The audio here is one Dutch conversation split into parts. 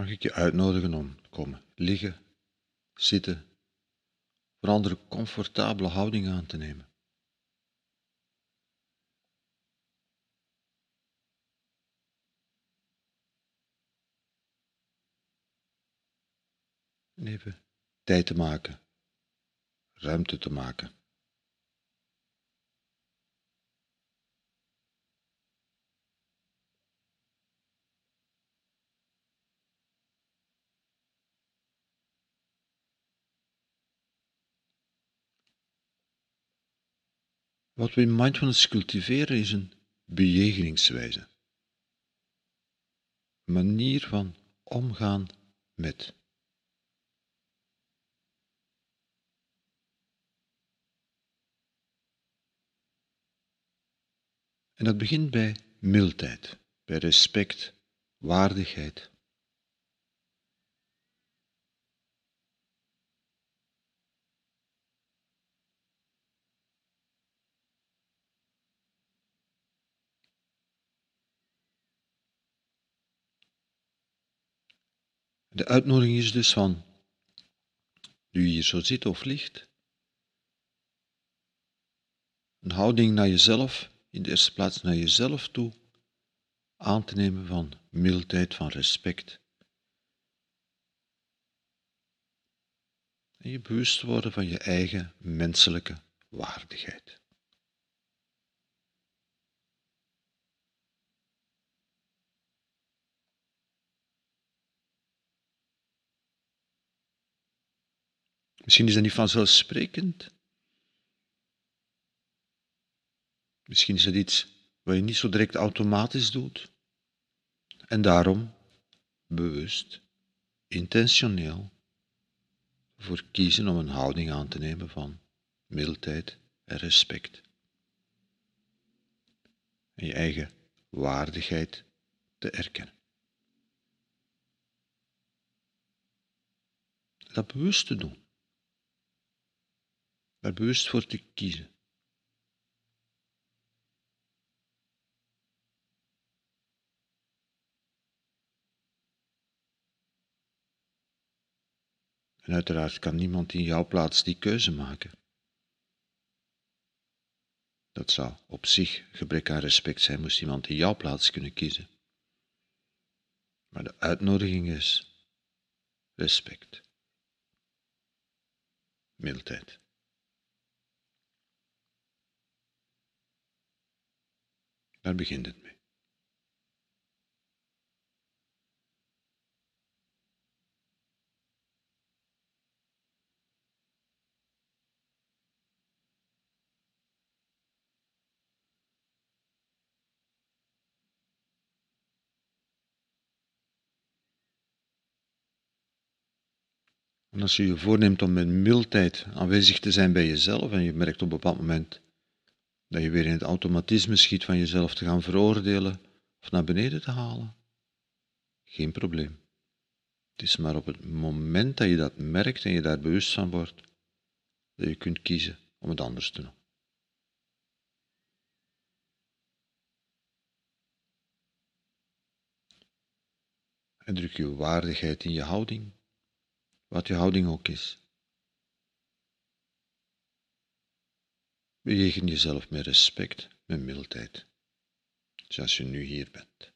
mag ik je uitnodigen om te komen liggen, zitten, een andere comfortabele houding aan te nemen. En even tijd te maken, ruimte te maken. Wat we in mindfulness cultiveren is een bejegeningswijze. Manier van omgaan met. En dat begint bij mildheid, bij respect, waardigheid. De uitnodiging is dus van, nu je hier zo zit of ligt, een houding naar jezelf, in de eerste plaats naar jezelf toe, aan te nemen van mildheid, van respect. En je bewust worden van je eigen menselijke waardigheid. Misschien is dat niet vanzelfsprekend. Misschien is het iets wat je niet zo direct automatisch doet. En daarom bewust, intentioneel, voor kiezen om een houding aan te nemen van mildheid en respect. En je eigen waardigheid te erkennen. Dat bewust te doen daar bewust voor te kiezen. En uiteraard kan niemand in jouw plaats die keuze maken. Dat zou op zich gebrek aan respect zijn, moest iemand in jouw plaats kunnen kiezen. Maar de uitnodiging is respect, mildheid. Daar begint het mee. En als je je voorneemt om met mildheid aanwezig te zijn bij jezelf en je merkt op een bepaald moment dat je weer in het automatisme schiet van jezelf te gaan veroordelen of naar beneden te halen. Geen probleem. Het is maar op het moment dat je dat merkt en je daar bewust van wordt, dat je kunt kiezen om het anders te doen. En druk je waardigheid in je houding, wat je houding ook is. Bejegen jezelf met respect, met mildheid, zoals je nu hier bent.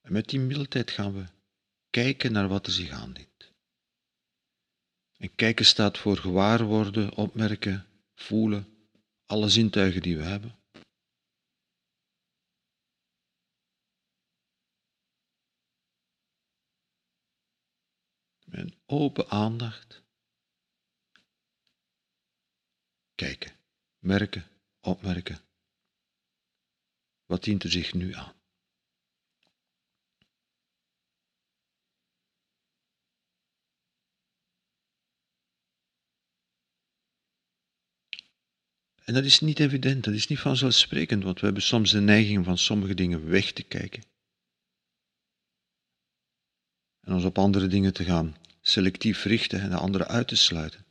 En met die mildheid gaan we kijken naar wat er zich aandient. En kijken staat voor gewaar worden, opmerken, voelen, alle zintuigen die we hebben. Met open aandacht. Kijken, merken, opmerken. Wat dient er zich nu aan? En dat is niet evident, dat is niet vanzelfsprekend, want we hebben soms de neiging van sommige dingen weg te kijken en ons op andere dingen te gaan selectief richten en de anderen uit te sluiten.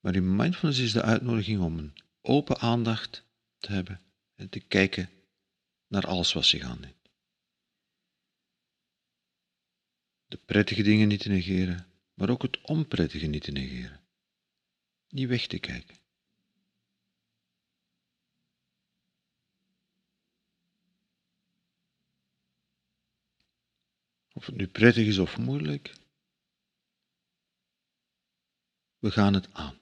Maar in mindfulness is de uitnodiging om een open aandacht te hebben en te kijken naar alles wat zich aandient. De prettige dingen niet te negeren, maar ook het onprettige niet te negeren. Niet weg te kijken. Of het nu prettig is of moeilijk, we gaan het aan.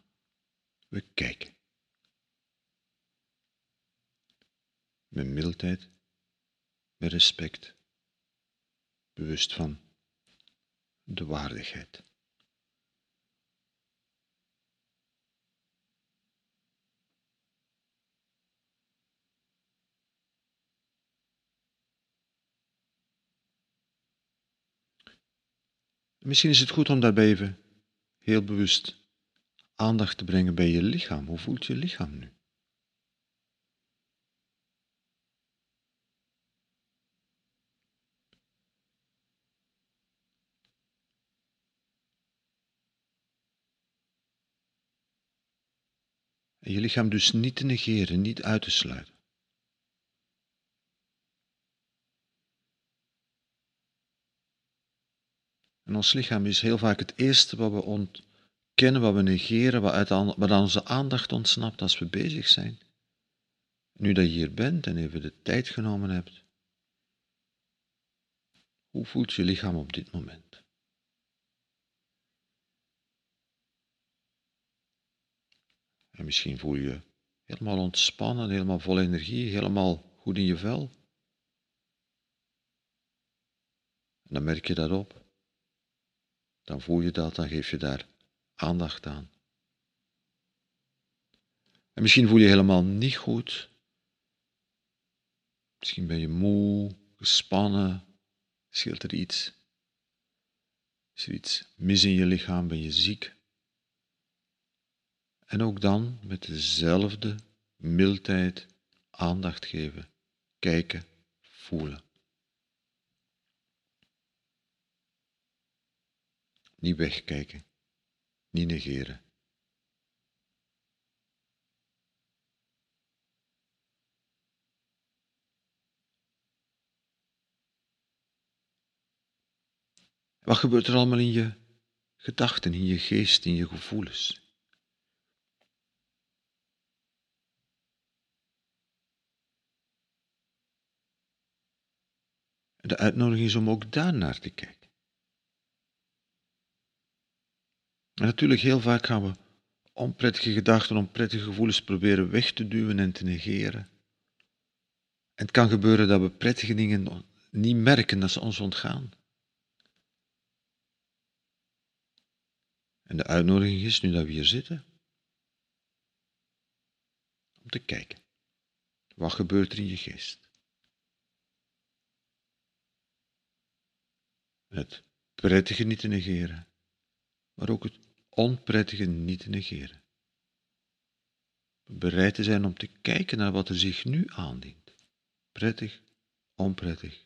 We kijken. Met mildheid, met respect, bewust van de waardigheid. Misschien is het goed om daarbij even heel bewust aandacht te brengen bij je lichaam. Hoe voelt je lichaam nu? En je lichaam dus niet te negeren, niet uit te sluiten. En ons lichaam is heel vaak het eerste wat we ontkennen, wat we negeren, wat, uit aan onze aandacht ontsnapt als we bezig zijn. Nu dat je hier bent en even de tijd genomen hebt, hoe voelt je lichaam op dit moment? En misschien voel je je helemaal ontspannen, helemaal vol energie, helemaal goed in je vel. En dan merk je dat op dan voel je dat, dan geef je daar aandacht aan. En misschien voel je helemaal niet goed. Misschien ben je moe, gespannen, scheelt er iets. Is er iets mis in je lichaam, ben je ziek. En ook dan met dezelfde mildheid aandacht geven, kijken, voelen. Niet wegkijken, niet negeren. Wat gebeurt er allemaal in je gedachten, in je geest, in je gevoelens? De uitnodiging is om ook daar naar te kijken. En natuurlijk, heel vaak gaan we onprettige gedachten, onprettige gevoelens proberen weg te duwen en te negeren. En het kan gebeuren dat we prettige dingen niet merken dat ze ons ontgaan. En de uitnodiging is, nu dat we hier zitten, om te kijken. Wat gebeurt er in je geest? Het prettige niet te negeren, maar ook het onprettige niet te negeren. Bereid te zijn om te kijken naar wat er zich nu aandient. Prettig, onprettig.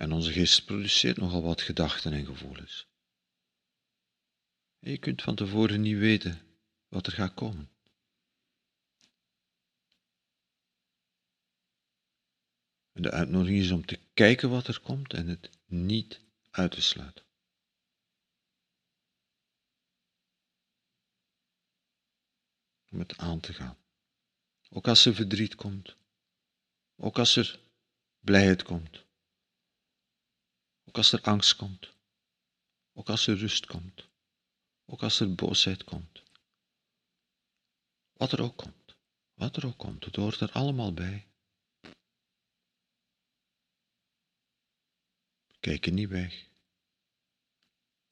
En onze geest produceert nogal wat gedachten en gevoelens. Je kunt van tevoren niet weten wat er gaat komen. En de uitnodiging is om te kijken wat er komt en het niet uit te sluiten. Om het aan te gaan. Ook als er verdriet komt. Ook als er blijheid komt. Ook als er angst komt. Ook als er rust komt. Ook als er boosheid komt. Wat er ook komt. Wat er ook komt. Het hoort er allemaal bij. We kijken niet weg.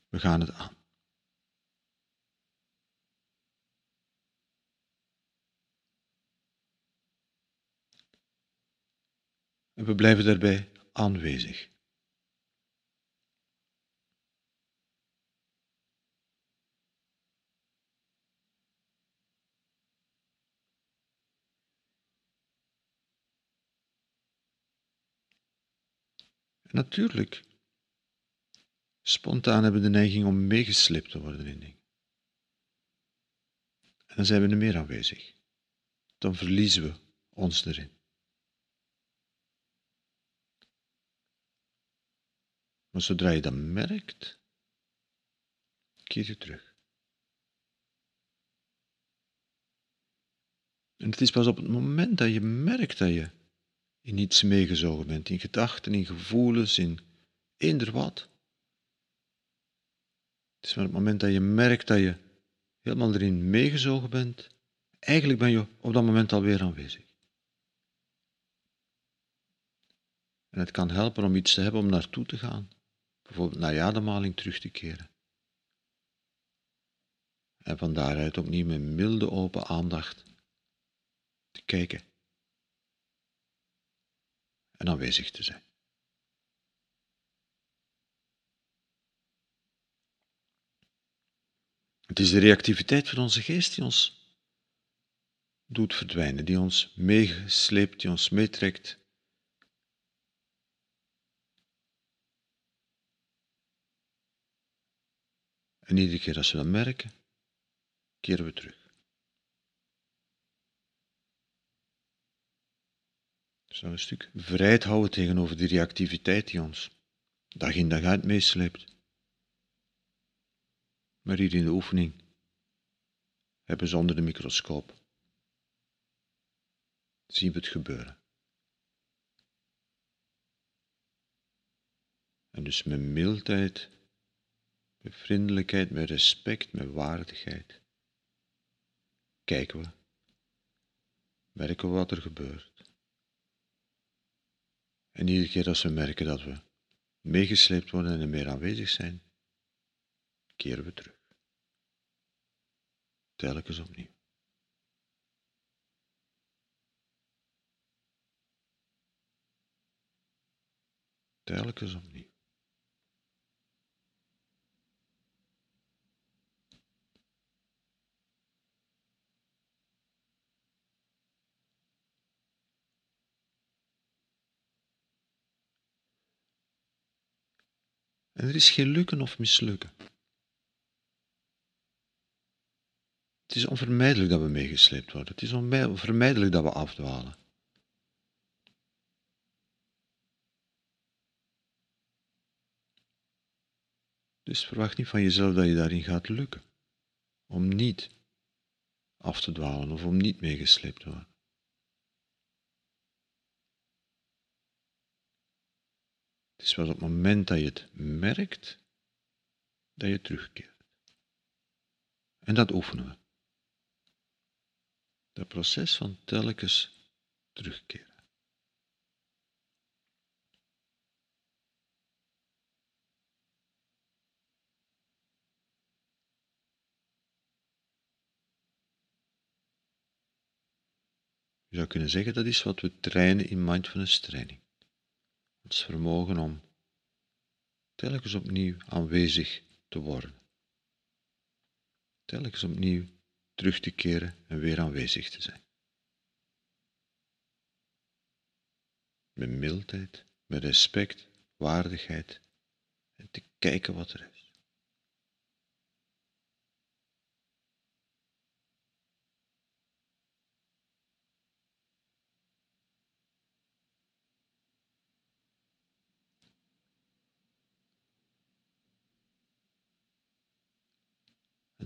We gaan het aan. En we blijven daarbij aanwezig. Natuurlijk, spontaan hebben we de neiging om meegesleept te worden in dingen. En dan zijn we er meer aanwezig. Dan verliezen we ons erin. Maar zodra je dat merkt, keer je terug. En het is pas op het moment dat je merkt dat je in iets meegezogen bent, in gedachten, in gevoelens, in eender wat. Het is maar het moment dat je merkt dat je helemaal erin meegezogen bent, eigenlijk ben je op dat moment alweer aanwezig. En het kan helpen om iets te hebben om naartoe te gaan, bijvoorbeeld naar je ademhaling terug te keren. En van daaruit opnieuw met milde open aandacht te kijken en aanwezig te zijn. Het is de reactiviteit van onze geest die ons doet verdwijnen, die ons meegesleept, die ons meetrekt. En iedere keer als we dat merken, keren we terug. Dus een stuk vrijheid houden tegenover die reactiviteit die ons dag in dag uit meesleept. Maar hier in de oefening hebben ze onder de microscoop. Zien we het gebeuren. En dus met mildheid, met vriendelijkheid, met respect, met waardigheid kijken we, merken we wat er gebeurt. En iedere keer als we merken dat we meegesleept worden en er meer aanwezig zijn, keren we terug. Telkens opnieuw. Telkens opnieuw. En er is geen lukken of mislukken. Het is onvermijdelijk dat we meegesleept worden. Het is onvermijdelijk dat we afdwalen. Dus verwacht niet van jezelf dat je daarin gaat lukken. Om niet af te dwalen of om niet meegesleept te worden. Het is pas op het moment dat je het merkt, dat je terugkeert. En dat oefenen we. Dat proces van telkens terugkeren. Je zou kunnen zeggen dat is wat we trainen in mindfulness training het vermogen om telkens opnieuw aanwezig te worden. Telkens opnieuw terug te keren en weer aanwezig te zijn. Met mildheid, met respect, waardigheid en te kijken wat er is.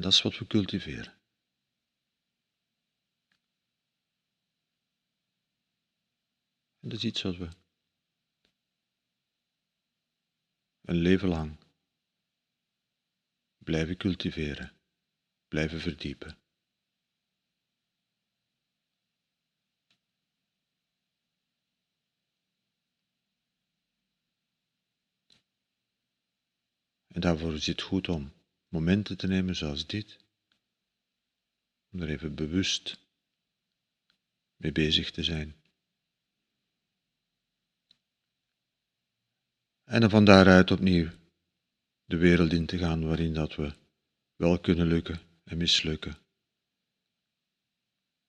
Dat is wat we cultiveren. En dat is iets wat we een leven lang blijven cultiveren, blijven verdiepen. En daarvoor is het goed om momenten te nemen zoals dit, om er even bewust mee bezig te zijn. En dan van daaruit opnieuw de wereld in te gaan waarin dat we wel kunnen lukken en mislukken,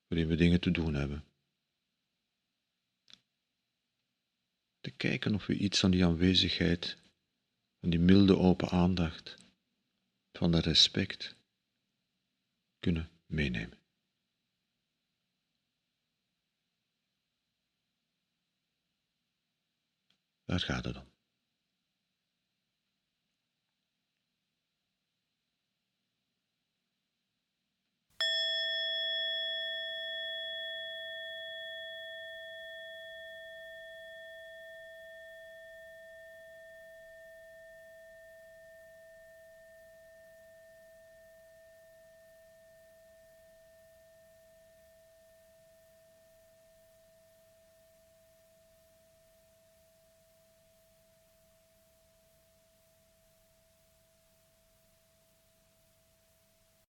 waarin we dingen te doen hebben. Te kijken of we iets van die aanwezigheid, van die milde open aandacht, van dat respect kunnen meenemen. Daar gaat het om.